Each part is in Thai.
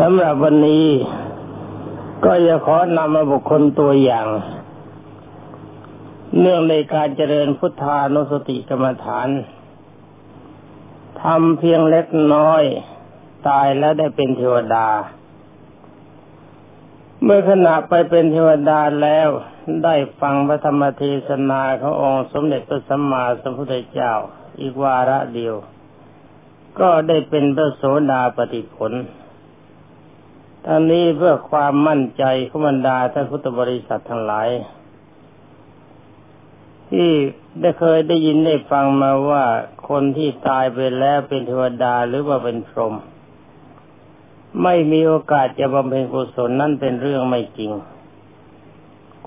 สำหรับวันนี้ก็จะขอนำมาบุคคลตัวอย่าง เนื่องในการเจริญพุทธานุสติกรรมฐานทำเพียงเล็กน้อย ตายแล้วได้เป็นเทวดา เมื่อขณะไปเป็นเทวดาแล้วได้ฟังพระธรรมเทศนาขององค์สมเด็จพระสัมมาสัมพุทธเจ้า อีกวาระเดียว ก็ได้เป็นพระโสดาปฏิผล ทานนี้เพื่อความมั่นใจของบรรดาท่านพุทธบริษัททั้งหลาย ที่ได้เคยได้ยินได้ฟังมาว่าคนที่ตายไปแล้วเป็นเทวดาหรือว่าเป็นพรหมไม่มีโอกาสจะบำเพ็ญกุศลนั่นเป็นเรื่องไม่จริง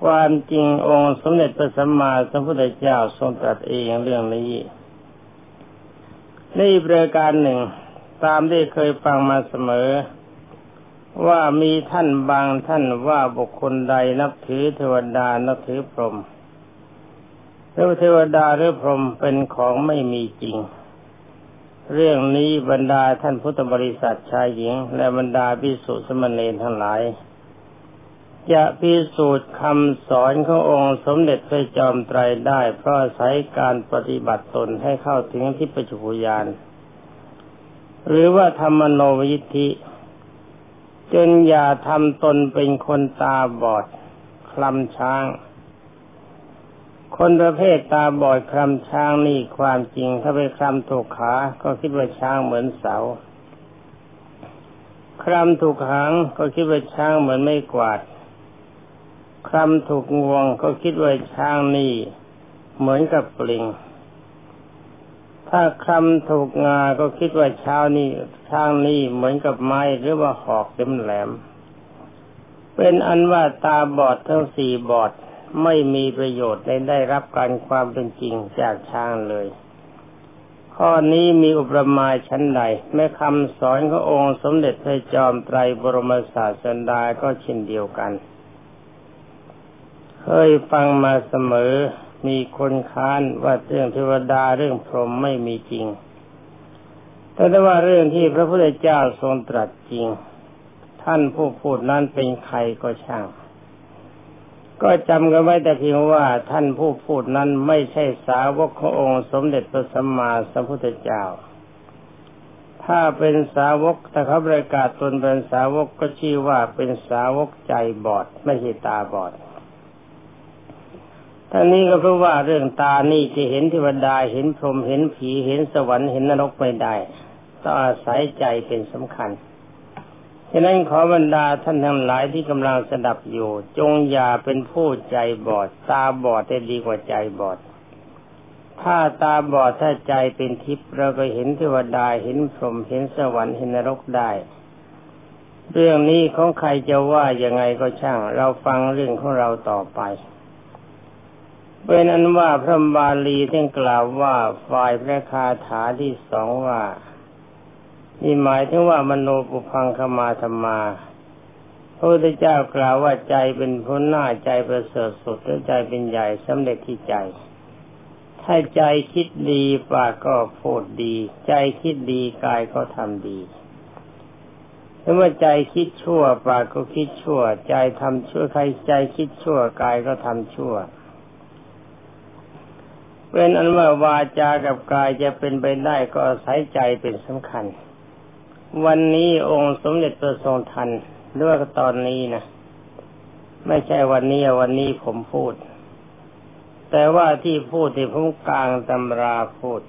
ความจริงองค์สมเด็จพระสัมมาสัมพุทธเจ้าทรงตรัสเองเรื่องนี้ในประการหนึ่ง ตามที่เคยฟังมาเสมอ ว่ามีท่านบางท่านว่าบุคคลใดนับถือเทวดานับถือพรหมหรือเทวดาหรือพรหมเป็นของไม่มีจริง เรื่องนี้บรรดาท่านพุทธบริษัทชายหญิง และบรรดาพิสุสมณีทั้งหลาย จะพิสูจน์คำสอนขององค์สมเด็จพระจอมไตรได้ เพราะใช้การปฏิบัติตนให้เข้าถึงทิพจุญญาณหรือว่าธรรมโนวิธิ จนอย่าทำตนเป็นคนตาบอด คลำช้าง คนประเภทตาบอดคลำช้างนี่ความจริง ถ้าไปคลำถูกขา ก็คิดว่าช้างเหมือนเสา คลำถูกหางก็คิดว่าช้างเหมือนไม่กวาด คลำถูกงวงก็คิดว่าช้างนี่เหมือนกับปลิง ถ้าคำถูกงาก็คิดว่าเช้านี้ช้างนี้เหมือนกับไม้หรือว่าหอกเต็มแหลม เป็นอันว่าตาบอดทั้งสี่บอดไม่มีประโยชน์ในได้รับการความเป็นจริงจากช้างเลย ข้อนี้มีอุปมาชั้นใดแม้คำสอนขององค์สมเด็จพระจอมไตรบรมศาสดาก็เช่นเดียวกัน เคยฟังมาเสมอ มีคนค้านว่าเรื่องเทวดาเรื่องพรหมไม่มีจริง แต่ว่าเรื่องที่พระพุทธเจ้าทรงตรัสจริง ท่านผู้พูดนั้นเป็นใครก็ช่าง ก็จำกันไว้แต่เพียงว่าท่านผู้พูดนั้นไม่ใช่สาวกขององค์สมเด็จพระสัมมาสัมพุทธเจ้า ถ้าเป็นสาวกแต่เขาประกาศตนเป็นสาวกก็ชื่อว่าเป็นสาวกใจบอดไม่ใช่ตาบอด ทั้งนี้ก็เพราะว่าเรื่องตานี่จะเห็นเทวดาเห็นพรหมเห็นผีเห็นสวรรค์เห็นนรกไม่ได้ต้องอาศัยใจเป็นสำคัญฉะนั้นขอบรรดาท่านทั้งหลายที่กำลังสดับอยู่ จงอย่าเป็นผู้ใจบอด ตาบอดได้ดีกว่าใจบอด ถ้าตาบอดถ้าใจเป็นทิพย์เราก็เห็นเทวดาเห็นพรหมเห็นสวรรค์เห็นนรกได้ เรื่องนี้ของใครจะว่ายังไงก็ช่าง เราฟังเรื่องของเราต่อไป เป็นอันว่าพระบาลีท่านกล่าวว่าฝ่ายพระคาถาที่สองว่านี่หมายถึงว่ามโนปุพังคมาธรรมาพระพุทธเจ้ากล่าวว่าใจเป็นพ้นหน้าใจประเสริฐสุดและใจเป็นใหญ่สำเร็จที่ใจ ถ้าใจคิดดีปากก็พูดดี ใจคิดดีกายก็ทำดีถ้าว่าใจคิดชั่วปากก็คิดชั่ว ใจทำชั่วใครใจคิดชั่วกายก็ทำชั่ว เป็นอันว่าวาจากับกายจะเป็นไปได้ก็อาศัยใจเป็นสำคัญ วันนี้องค์สมเด็จตัวทรงทันเรื่องตอนนี้นะไม่ใช่วันนี้วันนี้ผมพูด แต่ว่าที่พูดที่ผมกลางตำราพูด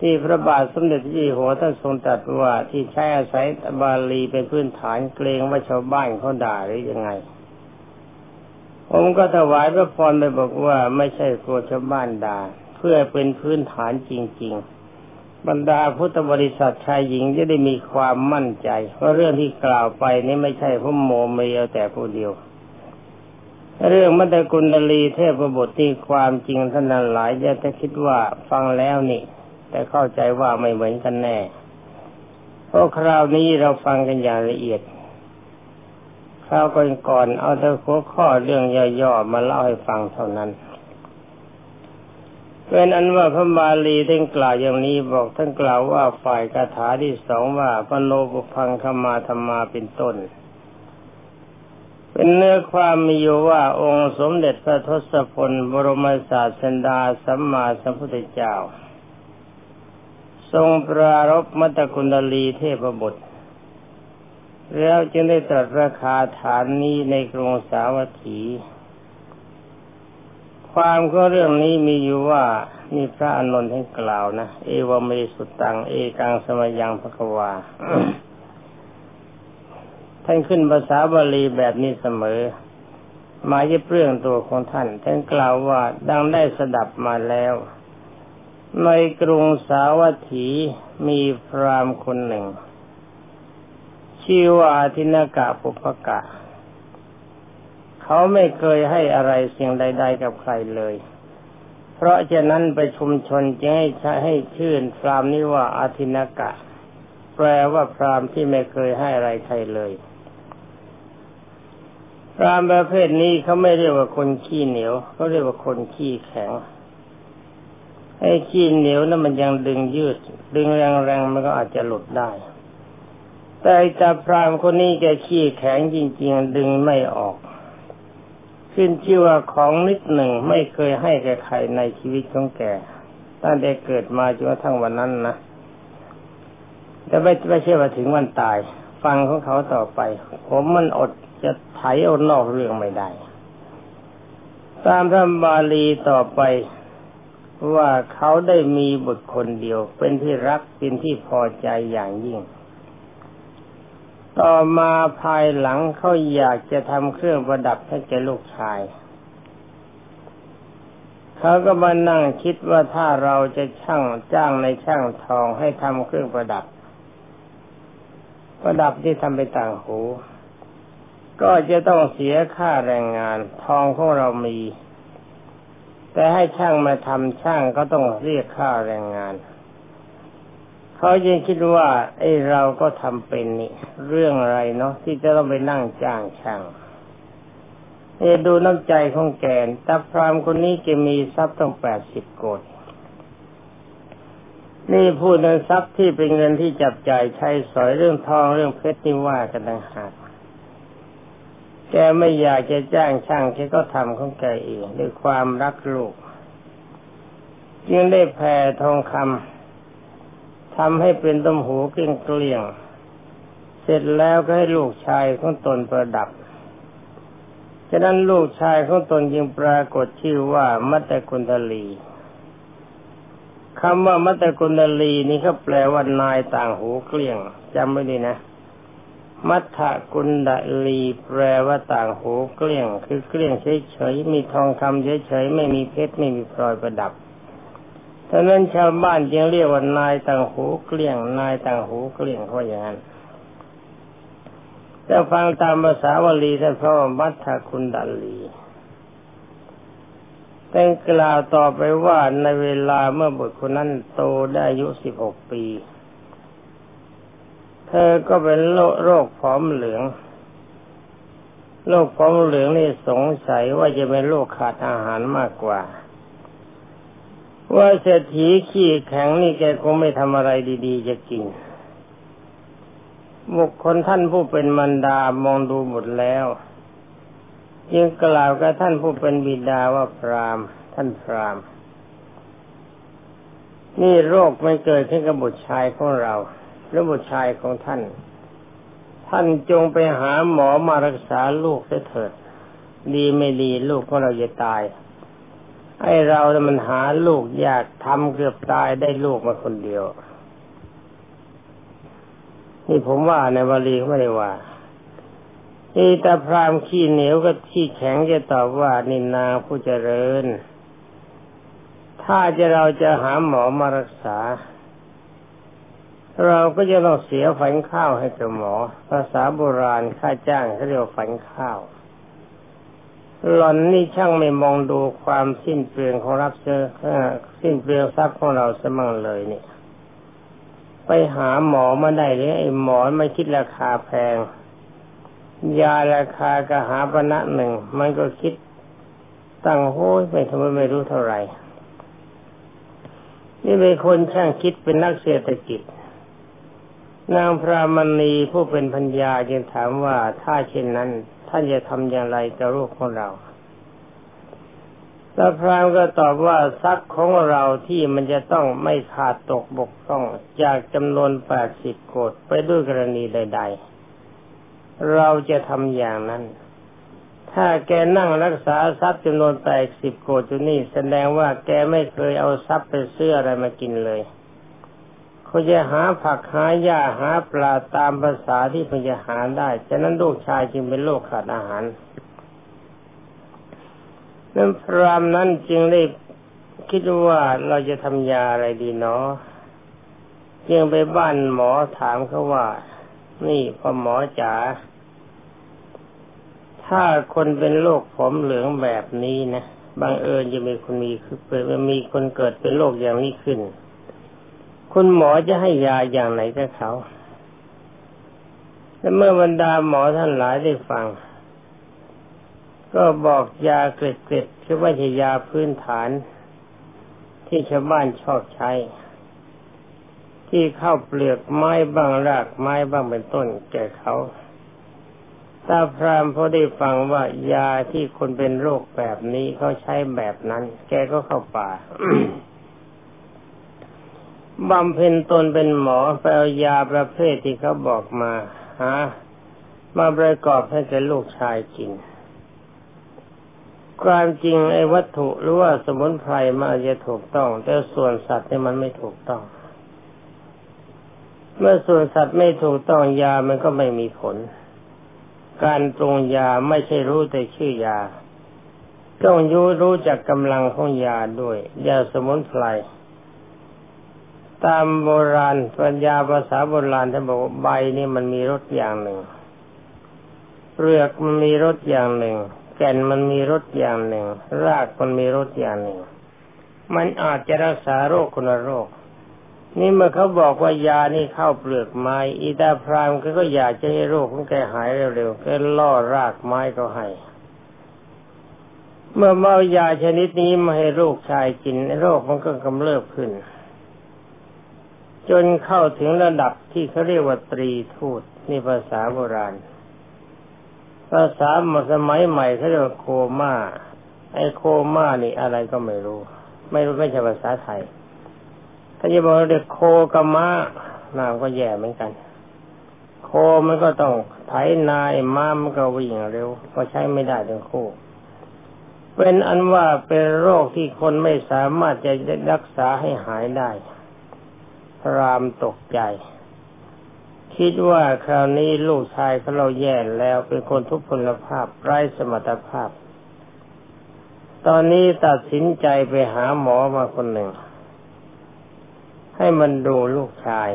ที่พระบาทสมเด็จที่หัวท่านทรงตรัสว่าที่ใช้อาศัยบาลีเป็นพื้นฐานเกรงว่าชาวบ้านเขาด่าหรือยังไง ผมก็ถวายพระพรไปบอกว่าไม่ใช่ตัวชาวบ้านด่าเพื่อเป็นพื้นฐานจริง ๆ บรรดาพุทธบริษัทชายหญิงจะได้มีความมั่นใจว่าเรื่องที่กล่าวไปนี้ไม่ใช่พมโมเมียวแต่ผู้เดียว เรื่องมัตตกุณลีเทพบุตรที่ความจริงท่านหลายจะคิดว่าฟังแล้วนี่ แต่เข้าใจว่าไม่เหมือนกันแน่เพราะคราวนี้เราฟังกันอย่างละเอียด คราวก่อนๆเอาแต่หัวข้อเรื่องย่อๆมาเล่าให้ฟังเท่านั้นเป็นอันว่าพระบาลีท่านกล่าวอย่างนี้บอกท่านกล่าวว่าฝ่ายคาถาที่สองว่าปโนบุพังคมาธรรมาเป็นต้น เป็นเนื้อความมีอยู่ว่าองค์สมเด็จพระทศพลบรมศาสดาสัมมาสัมพุทธเจ้า ทรงปรารบมัตตกุณลีเทพบุตร แล้วจึงได้ตรัสราคาฐานนี้ในกรุงสาวัตถี ความก็เรื่องนี้มีอยู่ว่ามีพระอานนท์ให้กล่าวนะ เอวเมสุตัง เอกังสมยังพระวา ท่านขึ้นภาษาบาลีแบบนี้เสมอ มาเย็บเรื่องตัวของท่าน ท่านกล่าวว่าดังได้สดับมาแล้ว ในกรุงสาวัตถีมีพรามคนหนึ่ง ชื่อว่าทินากะปุพกะ เขาไม่เคยให้อะไรสิ่งใด ๆ กับใครเลย เพราะฉะนั้นไปชุมชนจึงให้ใช้ให้ชื่นพรามนี้ว่าอาทินากะ แปลว่าพรามที่ไม่เคยให้อะไรใครเลยพรามประเภทนี้เขาไม่เรียกว่าคนขี้เหนียวเขาเรียกว่าคนขี้แข็งให้ขี้เหนียวนั้นมันยังดึงยืด ดึงแรงๆมันก็อาจจะหลุดได้ แต่จับพรามคนนี้แกขี้แข็งจริง ๆ ดึงไม่ออก ขึ้นชื่อว่าของนิดหนึ่งไม่เคยให้แกใครในชีวิตของแกตั้งแต่เกิดมาจนกระทั่งวันนั้นนะแต่ไม่ไม่ใช่ว่าถึงวันตาย ฟังของเขาต่อไป ผมมันอดจะไถเอานอกเรื่องไม่ได้ ตามพระบาลีต่อไปว่าเขาได้มีบุตรคนเดียว เป็นที่รักเป็นที่พอใจอย่างยิ่ง ต่อมาภายหลังเขาอยากจะทำเครื่องประดับให้แกลูกชาย เขาก็มานั่งคิดว่าถ้าเราจะช่างจ้างในช่างทองให้ทำเครื่องประดับ ประดับที่ทำไปต่างหู ก็จะต้องเสียค่าแรงงาน ทองของเรามี แต่ให้ช่างมาทำช่างก็ต้องเรียกค่าแรงงาน เขายังคิดว่าไอ้เราก็ทำเป็นนี่ เรื่องอะไรเนาะที่จะต้องไปนั่งจ้างช่างเอดูน้ำใจของแกนตาพรามคนนี้แกมีทรัพย์ต้องแปดสิบโกดนี่พูดในทรัพย์ที่เป็นเงินที่จับจ่ายใช้สอยเรื่องทองเรื่องเพชรนี่ว่ากันต่างหากแกไม่อยากจะจ้างช่างแกก็ทำของแกเองด้วยความรักลูก จึงได้แผ่ทองคำ ทำให้เป็นต้มหูเกลี้ยงเกลี้ยง เสร็จแล้วก็ให้ลูกชายของตนประดับ ฉะนั้นลูกชายของตนจึงปรากฏชื่อว่ามัตตกุณฑลีคำว่ามัตตกุณฑลีนี่ก็แปลว่านายต่างหูเกลี้ยงจำไว้ดีนะ มัทธกุณฑลีแปลว่าต่างหูเกลี้ยง คือเกลี้ยงเฉยๆมีทองคำเฉยๆไม่มีเพชรไม่มีพลอยประดับ ดังนั้นชาวบ้านจึงเรียกว่านายต่างหูเกลี้ยง นายต่างหูเกลี้ยงเพราอย่างนั้นแต่ฟังตามภาษาวลีท่านพ่อมัทธคุณดัลลีแต่กล่าวต่อไปว่าในเวลาเมื่อบุตรคนนั้นโตได้อายุสิบหกปี เธอก็เป็นโรคผอมเหลือง โรคผอมเหลืองนี่สงสัยว่าจะเป็นโรคขาดอาหารมากกว่า ว่าเศรษฐีขี้แข็งนี่แกคงไม่ทำอะไรดี ๆ จะกิน บุคคลท่านผู้เป็นมันดามองดูหมดแล้วยึงกล่าวกับท่านผู้เป็นบิดาว่าพรามท่านพรามนี่โรคไม่เกิดขึ้นกับบุตรชายของเราหรือบุตรชายของท่าน ท่านจงไปหาหมอมารักษาลูกเถิด ดีไม่ดีลูกของเราจะตาย ไอ้เราเนี่ยมันหาลูกยากทำเกือบตายได้ลูกมาคนเดียว นี่ผมว่าในวลีเขาไม่ได้ว่านี่ต่พรามขี้เหนียวกับขี้แข็งจะตอบว่านินนาผู้เจริญ ถ้าจะเราจะหาหมอมารักษา เราก็จะต้องเสียฝันข้าวให้กับหมอ ภาษาโบราณค่าจ้างเขาเรียกฝันข้าว หล่อนนี่ช่างไม่มองดูความสิ้นเปลืองของรับเชื้อสิ้นเปลืองทรัพย์ของเราสมั่งเลยนี่ไปหาหมอมาได้เลยไอ้หมอไม่คิดราคาแพง ยาราคากระหาปณะหนึ่ง มันก็คิดตั้งโห้ยไปทำไมไม่รู้เท่าไหร่ นี่เป็นคนช่างคิดเป็นนักเศรษฐกิจ นางพระมณีผู้เป็นพัญญาจึงถามว่าถ้าเช่นนั้น ท่านจะทำอย่างไรกับลูกของเราแล้วพรามก็ตอบว่าทรัพย์ของเราที่มันจะต้องไม่ขาดตกบกพร่องจากจำนวนแปดสิบโกดไปด้วยกรณีใด ๆ เราจะทำอย่างนั้น ถ้าแกนั่งรักษาทรัพย์จำนวนแปดสิบโกดอยู่นี่แสดงว่าแกไม่เคยเอาทรัพย์ไปซื้ออะไรมากินเลย เขาจะหาผักหาหญ้าหาปลาตามภาษาที่พจะหาได้ ฉะนั้นลูกชายจึงเป็นโรคขาดอาหารนั้นพรามนั้นจึงได้คิดว่าเราจะทำยาอะไรดีเนาะจึงไปบ้านหมอถามเขาว่า นี่พอหมอจ๋าถ้าคนเป็นโรคผมเหลืองแบบนี้นะบางเอิญจะมีคนมีคือเปิดมีคนเกิดเป็นโรคอย่างนี้ขึ้น คุณหมอจะให้ยาอย่างไหนกับเขา และเมื่อบรรดาหมอท่านหลายได้ฟัง ก็บอกยาเกล็ดๆคือว่าจะยาพื้นฐานที่ชาวบ้านชอบใช้ ที่เข้าเปลือกไม้บ้างรากไม้บ้างเป็นต้นแก่เขาตาพรามพอได้ฟังว่ายาที่คนเป็นโรคแบบนี้เขาใช้แบบนั้น แกก็เข้าป่า บำเพ็ญตนเป็นหมอไปเอายาประเภทที่เขาบอกมาหามาประกอบให้แกลูกชายกิน ความจริงไอ้วัตถุหรือว่าสมุนไพรมันอาจจะถูกต้อง แต่ส่วนสัตว์เนี่ยมันไม่ถูกต้อง เมื่อส่วนสัตว์ไม่ถูกต้องยามันก็ไม่มีผล การตรงยาไม่ใช่รู้แต่ชื่อยา ต้องยู้รู้จักกำลังของยาด้วยยาสมุนไพร ตามโบราณปัญญาภาษาโบราณท่านบอกใบนี่มันมีรสอย่างหนึ่งเปลือกมันมีรสอย่างหนึ่ง แก่นมันมีรสอย่างหนึ่ง รากมันมีรสอย่างหนึ่ง มันอาจจะรักษาโรคคนละโรค นี่เมื่อเขาบอกว่ายานี่เข้าเปลือกไม้อีตาพรามก็อยากจะให้โรคของแกหายเร็วๆก็ล่อรากไม้ก็ให้ เมื่อเมายาชนิดนี้มาให้ลูกชายกิน โรคมันก็กำเริบขึ้น จนเข้าถึงระดับที่เขาเรียกว่าตรีทูตนี่ภาษาโบราณ ภาษาสมัยใหม่เขาเรียกว่าโคม่าไอโคม่านี่อะไรก็ไม่รู้ ไม่รู้ไม่ใช่ภาษาไทย ถ้าจะบอกเรียกโคกม้านามก็แย่เหมือนกัน โคมันก็ต้องไถนายม้ามันก็วิ่งเร็ว ก็ใช้ไม่ได้ทั้งคู่เป็นอันว่าเป็นโรคที่คนไม่สามารถจะรักษาให้หายได้ รามตกใจ คิดว่าคราวนี้ลูกชายเขาเราแย่แล้วเป็นคนทุพพลภาพไร้สมรรถภาพ ตอนนี้ตัดสินใจไปหาหมอมาคนหนึ่ง ให้มันดูลูกชาย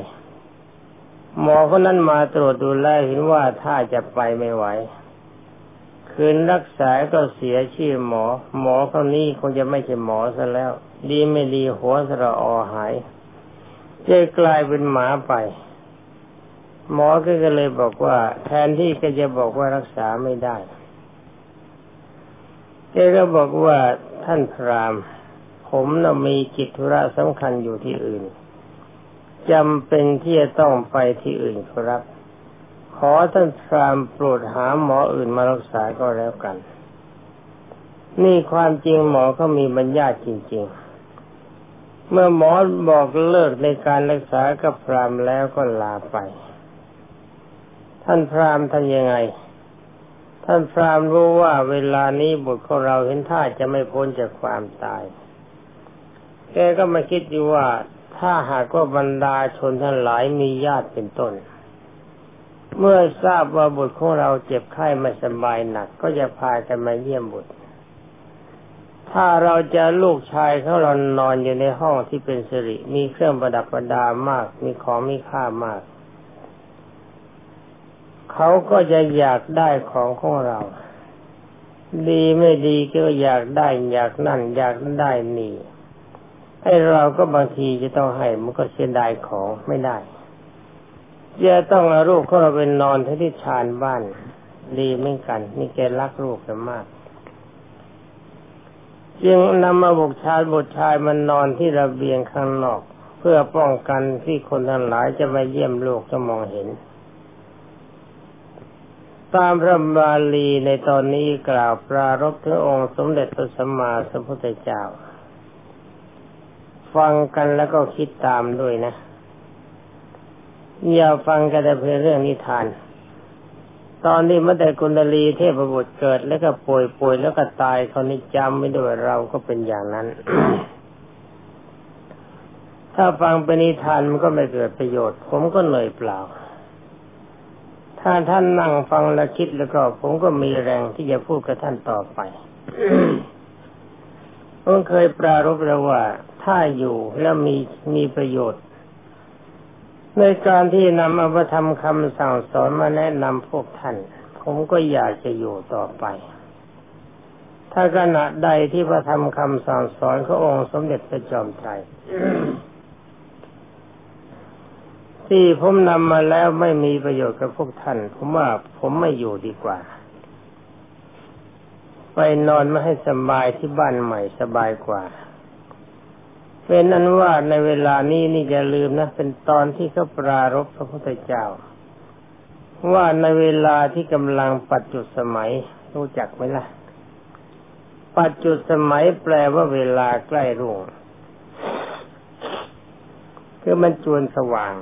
หมอคนนั้นมาตรวจดูแลเห็นว่าถ้าจะไปไม่ไหวคืนรักษาก็เสียชื่อหมอ หมอคนนี้คงจะไม่ใช่หมอซะแล้ว ดีไม่ดีหัวสระอหาย จะกลายเป็นหมาไป หมอก็เลยบอกว่า แทนที่ก็จะบอกว่ารักษาไม่ได้แกก็บอกว่าท่านพรามผมน่ะมีจิตธุระสำคัญอยู่ที่อื่นจำเป็นที่จะต้องไปที่อื่นครับ ขอท่านพรามโปรดหาหมออื่นมารักษาก็แล้วกัน นี่ความจริงหมอก็มีบรรยาจริง ๆ เมื่อหมอบอกเลิกในการรักษากับพรามแล้วก็ลาไป ท่านพรามท่านยังไง ท่านพรามรู้ว่าเวลานี้บุตรของเราเห็นท่าจะไม่พ้นจากความตาย แกก็มาคิดอยู่ว่าถ้าหากว่าบรรดาชนทั้งหลายมีญาติเป็นต้น เมื่อทราบว่าบุตรของเราเจ็บไข้ไม่สบายหนัก ก็จะพากันมาเยี่ยมบุตร ถ้าเราจะลูกชายเขาเรานอนอยู่ในห้องที่เป็นสิริ มีเครื่องประดับประดามาก มีของมีค่ามาก เขาก็จะอยากได้ของของเรา ดีไม่ดีก็อยากได้อยากนั่น อยากได้นี่ไอ้เราก็บางทีจะต้องให้มันก็เสียดายของไม่ได้จะต้องเอาลูกของเราเป็นนอนที่ชานบ้าน ดีเหมือนกัน นี่แกรักลูกกันมาก จึงนำมาบุกชายบุตรชายมันนอนที่ระเบียงข้างนอก เพื่อป้องกันที่คนทั้งหลายจะมาเยี่ยมลูกจะมองเห็น ตามพระบาลีในตอนนี้กล่าวปรารบถึงองค์สมเด็จพระสัมมาสัมพุทธเจ้า ฟังกันแล้วก็คิดตามด้วยนะ อย่าฟังกันแต่เพียงเรื่องนิทาน ตอนนี้มื่อแต่กุณลีเทพบุตรเกิดแล้วก็ป่วยป่วยแล้วก็ตายเขานี่จำไม่ด้วยเราก็เป็นอย่างนั้น ถ้าฟังเป็นนิทานมันก็ไม่เกิดประโยชน์ ผมก็เหนื่อยเปล่า ถ้าท่านนั่งฟังและคิดแล้วก็ ผมก็มีแรงที่จะพูดกับท่านต่อไปผมเคยปรารบแล้วว่า ถ้าอยู่แล้วมีมีประโยชน์ ในการที่นำอภิธรรมคำสั่งสอนมาแนะนำพวกท่าน ผมก็อยากจะอยู่ต่อไป ถ้าขณะใดที่พระธรรมคำสั่งสอนขององค์สมเด็จพระจอมไตรที่ผมนำมาแล้วไม่มีประโยชน์กับพวกท่าน ผมว่าผมไม่อยู่ดีกว่า ไปนอนไม่ให้สบายที่บ้านใหม่สบายกว่า เป็นนั้นว่าในเวลานี้นี่อย่าลืมนะ เป็นตอนที่เขาปรารบพระพุทธเจ้า ว่าในเวลาที่กำลังปัจจุสมัยรู้จักไหมล่ะ ปัจจุสมัยแปลว่าเวลาใกล้รุ่งคือมันจวนสว่าง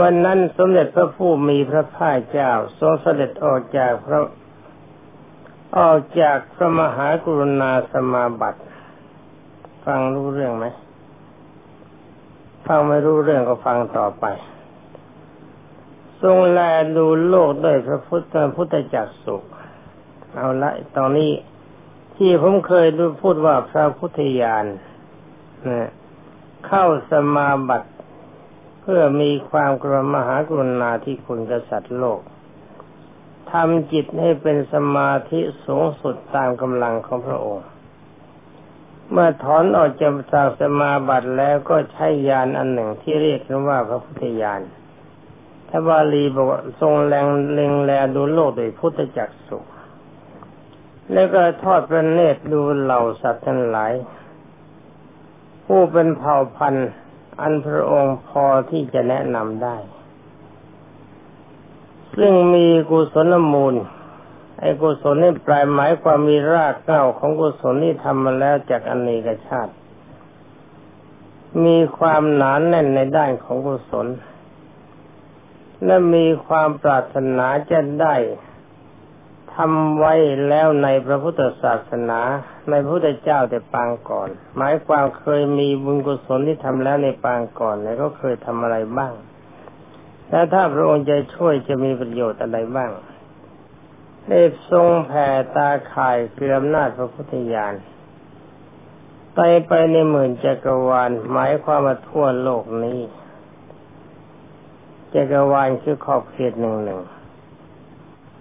วันนั้นสมเด็จพระผู้มีพระภาคเจ้า ทรงเสด็จออกจากพระออกจากพระมหากรุณาสมาบัติ ฟังรู้เรื่องไหมฟังไม่รู้เรื่องก็ฟังต่อไป ทรงแลดูโลกด้วยพระพุทธพุทธจักสุเอาละตอนนี้ที่ผมเคยดูพูดว่าพระพุทธญาณนะเข้าสมาบัติ เพื่อมีความกรมหากรุณาที่คุณกษัตริย์โลกทำจิตให้เป็นสมาธิสูงสุดตามกำลังของพระองค์ เมื่อถอนออกจากจากสมาบัติแล้วก็ใช้ยานอันหนึ่งที่เรียกว่าพระพุทธญาณถ้าบาลีบอกทรงแรงเล็งแลดูโลกโดยพุทธจักสุแล้วก็ทอดพระเนตรดูเหล่าสัตว์ทั้งหลาย ผู้เป็นเผ่าพันธุ์ อันพระองค์พอที่จะแนะนำได้ ซึ่งมีกุศลมูล ไอ้กุศลนี่ปลายหมายความมีรากเก้าของกุศลนี่ทำมาแล้วจากอเนกชาติ มีความหนานแน่นในด้านของกุศล และมีความปรารถนาจะได้ทำไว้แล้วในพระพุทธศาสนาในพระพุทธเจ้าแต่ปางก่อน หมายความเคยมีบุญกุศลที่ทำแล้วในปางก่อนแล้วก็เคยทำอะไรบ้าง และถ้าพระองค์จะช่วยจะมีประโยชน์อะไรบ้าง ได้ทรงแผ่ตาข่ายเกลืออำนาจพระพุทธญาณไปไปในหมื่นจักรวาลหมายความว่าทั่วโลกนี้ จักรวาลคือขอบเขตหนึ่งหนึ่ง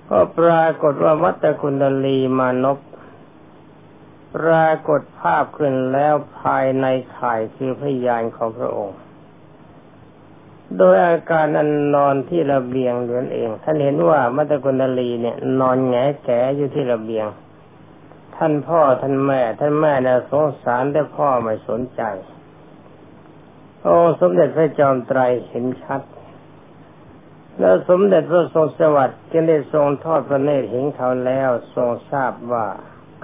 ก็ปรากฏว่าวัตกุณลีมานพปรากฏภาพขึ้นแล้วภายในข่ายคือพยานของพระองค์ โดยอาการนันนอนที่ระเบียงเหลือนเอง ท่านเห็นว่ามัตตกุณลีเนี่ย นอนแงแกอยู่ที่ระเบียง ท่านพ่อท่านแม่ ท่านแม่เนี่ยสงสารแต่พ่อไม่สนใจโอ้สมเด็จพระจอมไตรเห็นชัด แล้วสมเด็จพระทรงสวัสดิ์จึงได้ทรงทอดพระเนตรเห็นเขาแล้วทรงทราบว่า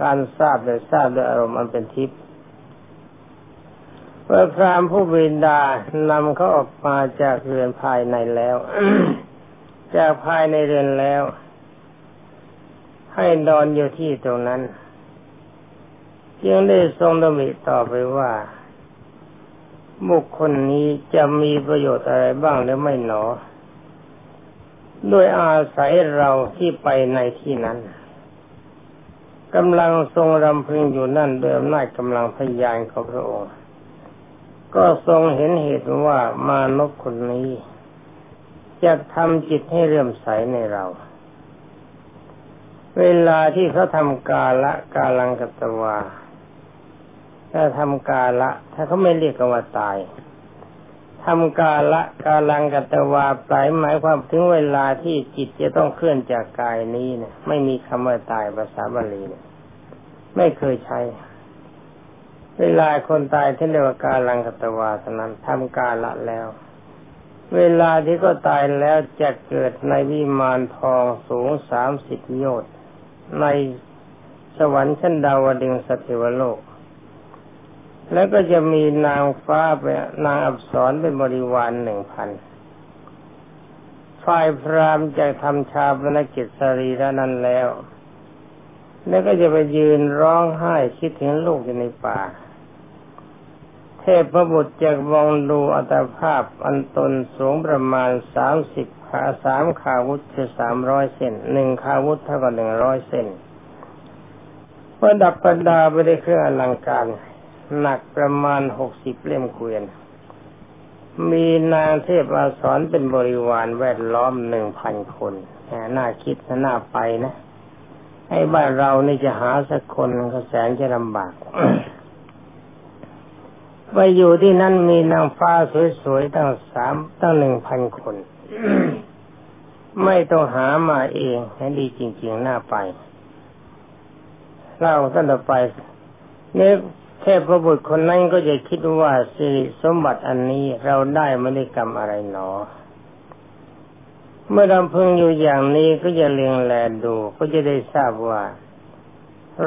การทราบโดยทราบโดยอารมณ์มันเป็นทิพย์ เมื่อพรามผู้บินดานำเขาออกมาจากเรือนภายในแล้ว จากภายในเรือนแล้ว ให้นอนอยู่ที่ตรงนั้นจึงได้ทรงดำริต่อไปว่า บุคคลนี้จะมีประโยชน์อะไรบ้างหรือไม่หนอโดยอาศัยเราที่ไปในที่นั้นกำลังทรงรำพึงอยู่นั่นโดยอำนากำลังพยานของพระองค์ ก็ทรงเห็นเหตุว่ามานพคนนี้ จะทำจิตให้เรื่มใสในเรา เวลาที่เขาทำกาละกาลังกัตวาถ้าทำกาละ ถ้าเขาไม่เรียกว่าตายทำกาละกาลังกัตวาปลายหมายความถึงเวลาที่จิตจะต้องเคลื่อนจากกายนี้เนี่ยไม่มีคำว่าตายภาษาบาลีเนี่ยไม่เคยใช้ เวลาคนตายที่เรียกว่าการลังกตวาสนั้นทำกาละแล้ว เวลาที่ก็ตายแล้วจะเกิดในวิมานทองสูงสามสิบโยชน์ในสวรรค์ชั้นดาวดึงสถิวโลก แล้วก็จะมีนางฟ้าเป็นนางอับสรเป็นบริวารหนึ่งพันฝ่ายพรามจะทำชาปนกิจสรีระนั้นแล้ว แล้วก็จะไปยืนร้องไห้คิดถึงลูกอยู่ในป่า ทพพระบุตรจะมองดูอัตภาพอันตนสูงประมาณสามสิบขาสามขาวุธคือสามร้อยเซนหนึ่งขาวุธเท่ากับหนึ่งร้อยเซนประดับประดาไปด้วยเครื่องอลังการ หนักประมาณหกสิบเล่มเกวียน มีนางเทพอาสรเป็นบริวารแวดล้อมหนึ่งพันคนแหน่าคิดน่าไปนะ ให้บ้านเรานี่จะหาสักคนก็แสนจะลำบาก ไปอยู่ที่นั่นมีนางฟ้าสวยๆตั้งสามตั้งหนึ่งพันคน ไม่ต้องหามาเองให้ดีจริงๆน่าไปเล่าท่านต่อไปเนี่ยเทพพระบุตรคนนั้นก็จะคิดว่าสิริสมบัติอันนี้เราได้ไม่ได้กรรมอะไรหนอ เมื่อลำพึงอยู่อย่างนี้ก็จะเลียงแลดูก็จะได้ทราบว่า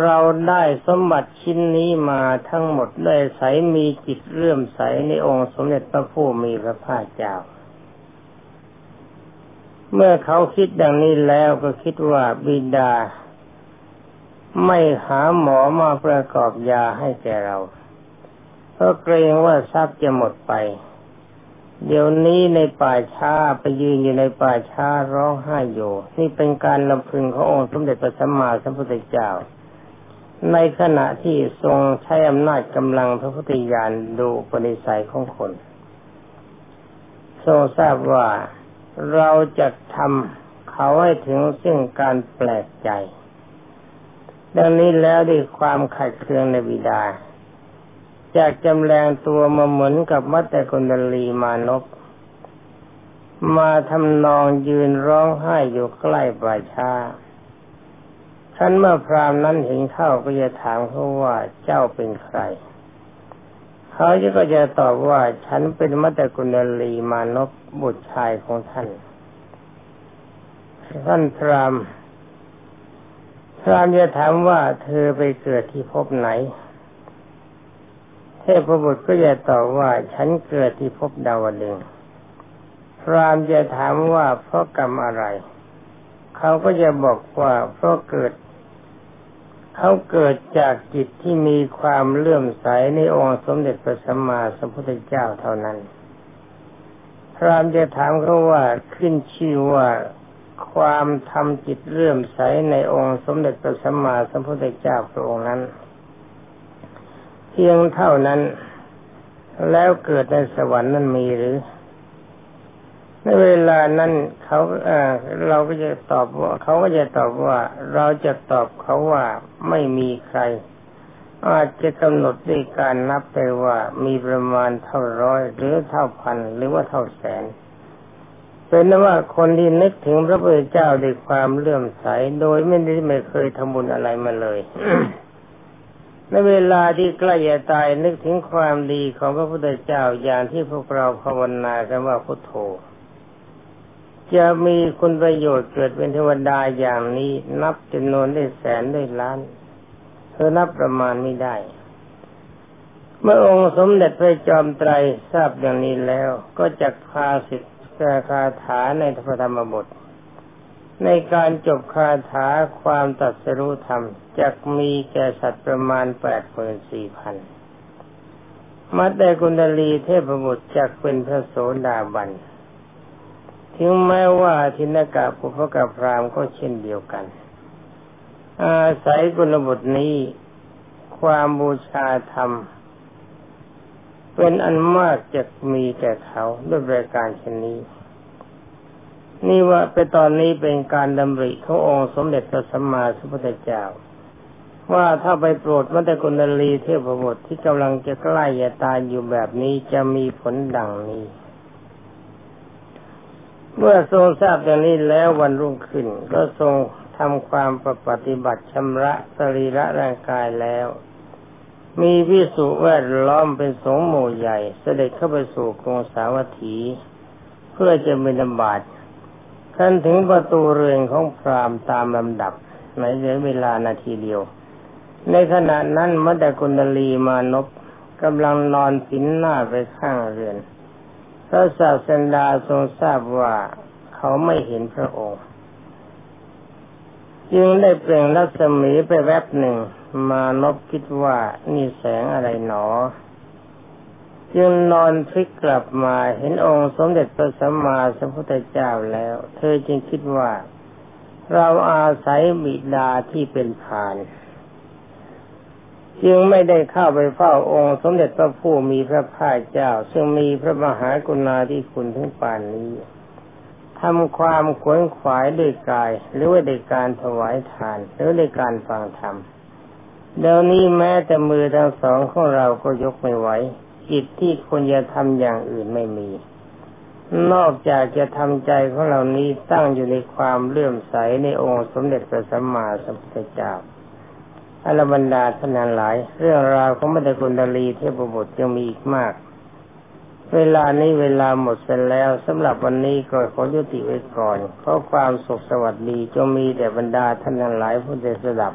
เราได้สมบัติชิ้นนี้มาทั้งหมดด้ใสมีจิตเลื่อมใสในองค์สมเด็จพระผู้มีพระภาคเจ้า เมื่อเขาคิดดังนี้แล้วก็คิดว่าบิดา ไม่หาหมอมาประกอบยาให้แก่เรา เพราะเกรงว่าทรัพย์จะหมดไป เดี๋ยวนี้ในป่าช้าไปยืนอยู่ในป่าช้าร้องไห้อยู่ นี่เป็นการลำพึงขององค์สมเด็จพระสัมมาสัมพุทธเจ้า ในขณะที่ทรงใช้อำนาจกำลังพระพุทธญาณดูปณิสัยของคนทรงทราบว่าเราจะทำเขาให้ถึงซึ่งการแปลกใจ ดังนี้แล้วด้วยความขัดเคืองในบิดา จากจำแรงตัวมาเหมือนกับมัตตกุณลีมานพมาทำนองยืนร้องไห้อยู่ใกล้ป่าช้า ท่านเมื่อพรามนั้นเห็นเข้าก็จะถามเขาว่าเจ้าเป็นใคร เขาจะก็จะตอบว่าฉันเป็นมัตตกุณลีมานพบุตรชายของท่าน ท่านพรามพรามจะถามว่าเธอไปเกิดที่พบไหน เทพบุตรก็จะตอบว่าฉันเกิดที่พบดาวดึงพรามจะถามว่าเพราะกรรมอะไร เขาก็จะบอกว่าเพราะเกิด เขาเกิดจากจิตที่มีความเลื่อมใสในองค์สมเด็จพระสัมมาสัมพุทธเจ้าเท่านั้น พรามจะถามเขาว่าขึ้นชื่อว่าความทำจิตเลื่อมใสในองค์สมเด็จพระสัมมาสัมพุทธเจ้าพระองค์นั้น เพียงเท่านั้น แล้วเกิดในสวรรค์นั้นมีหรือ ในเวลานั้นเขาเออเราก็จะตอบว่าเขาก็จะตอบว่า เราจะตอบเขาว่าไม่มีใคร อาจจะกำหนดด้วยการนับไปว่ามีประมาณเท่าร้อยหรือเท่าพันหรือว่าเท่าแสน เป็นนว่าคนที่นึกถึงพระพุทธเจ้าด้วยความเลื่อมใสโดยไม่ได้ไม่เคยทำบุญอะไรมาเลยในเวลาที่ใกล้จะตายนึกถึงความดีของพระพุทธเจ้าอย่างที่พวกเราภาวนากันว่าพุทโธ จะมีคุณประโยชน์เกิดเป็นเทวดาอย่างนี้นับจำนวนได้แสนได้ล้านเธอนับประมาณไม่ได้ เมื่อองค์สมเด็จพระจอมไตรทราบอย่างนี้แล้ว ก็จะพาสิทธิแกคาถาในพระธรรมบท ในการจบคาถาความตัดสรุธรรมจะมีแก่สัตว์ประมาณแปดหมื่นสี่พันมัดแต่กุณลีเทพบุตรจักเป็นพระโสดาบัน ถึงแม้ว่าทินกะปุพกะพรามก็เช่นเดียวกัน อาศัยกุณบุตรนี้ ความบูชาธรรม เป็นอันมากจะมีแก่เขาด้วยรายการเช่นนี้ นี่ว่าไปตอนนี้เป็นการดำริขององค์สมเด็จพระสัมมาสัมพุทธเจ้าว่าถ้าไปโปรดมัตตกุณลีเทพบุตรที่กำลังจะใกล้จะตายอยู่แบบนี้จะมีผลดังนี้ เมื่อทรงทราบอย่างนี้แล้ววันรุ่งขึ้น ก็ทรงทำความปฏิบัติชำระสรีระร่างกายแล้ว มีพิสุแวดล้อมเป็นสงฆ์หมู่ใหญ่ เสด็จเข้าไปสู่กรุงสาวัตถี เพื่อจะมีนบาตขั้นถึงประตูเรือนของพราหมณ์ตามลำดับในเหลือเวลานาทีเดียว ในขณะนั้นมัดดกุณลีมานพกำลังนอนผินหน้าไปข้างเรือน พระศาสดาทรงทราบว่าเขาไม่เห็นพระองค์จึงได้เปล่งรัศมีไปแวบหนึ่ง มานพคิดว่านี่แสงอะไรหนอ จึงนอนพลิกกลับมาเห็นองค์สมเด็จพระสัมมาสัมพุทธเจ้าแล้ว เธอจึงคิดว่า เราอาศัยบิดาที่เป็นผ่าน จึงไม่ได้เข้าไปเฝ้าองค์สมเด็จพระผู้มีพระภาคเจ้า ซึ่งมีพระมหากรุณาธิคุณถึงป่านนี้ทำความขวนขวายด้วยกาย หรือว่าด้วยการถวายทาน หรือด้วยการฟังธรรมเดี๋ยวนี้แม้แต่มือทั้งสองของเราก็ยกไม่ไหวจิตที่ควรจะทำอย่างอื่นไม่มี นอกจากจะทำใจของเรานี้ตั้งอยู่ในความเลื่อมใสในองค์สมเด็จพระสัมมาสัมพุทธเจ้า อรบรรดาท่านหลาย เรื่องราวของมัตตกุณดลีเทพบุตรยังมีอีกมาก เวลานี้เวลาหมดไปแล้วสำหรับวันนี้ก็ขอยุติไว้ก่อน ขอความสุขสวัสดีจงมีแด่บรรดาท่านหลายผู้ได้สดับ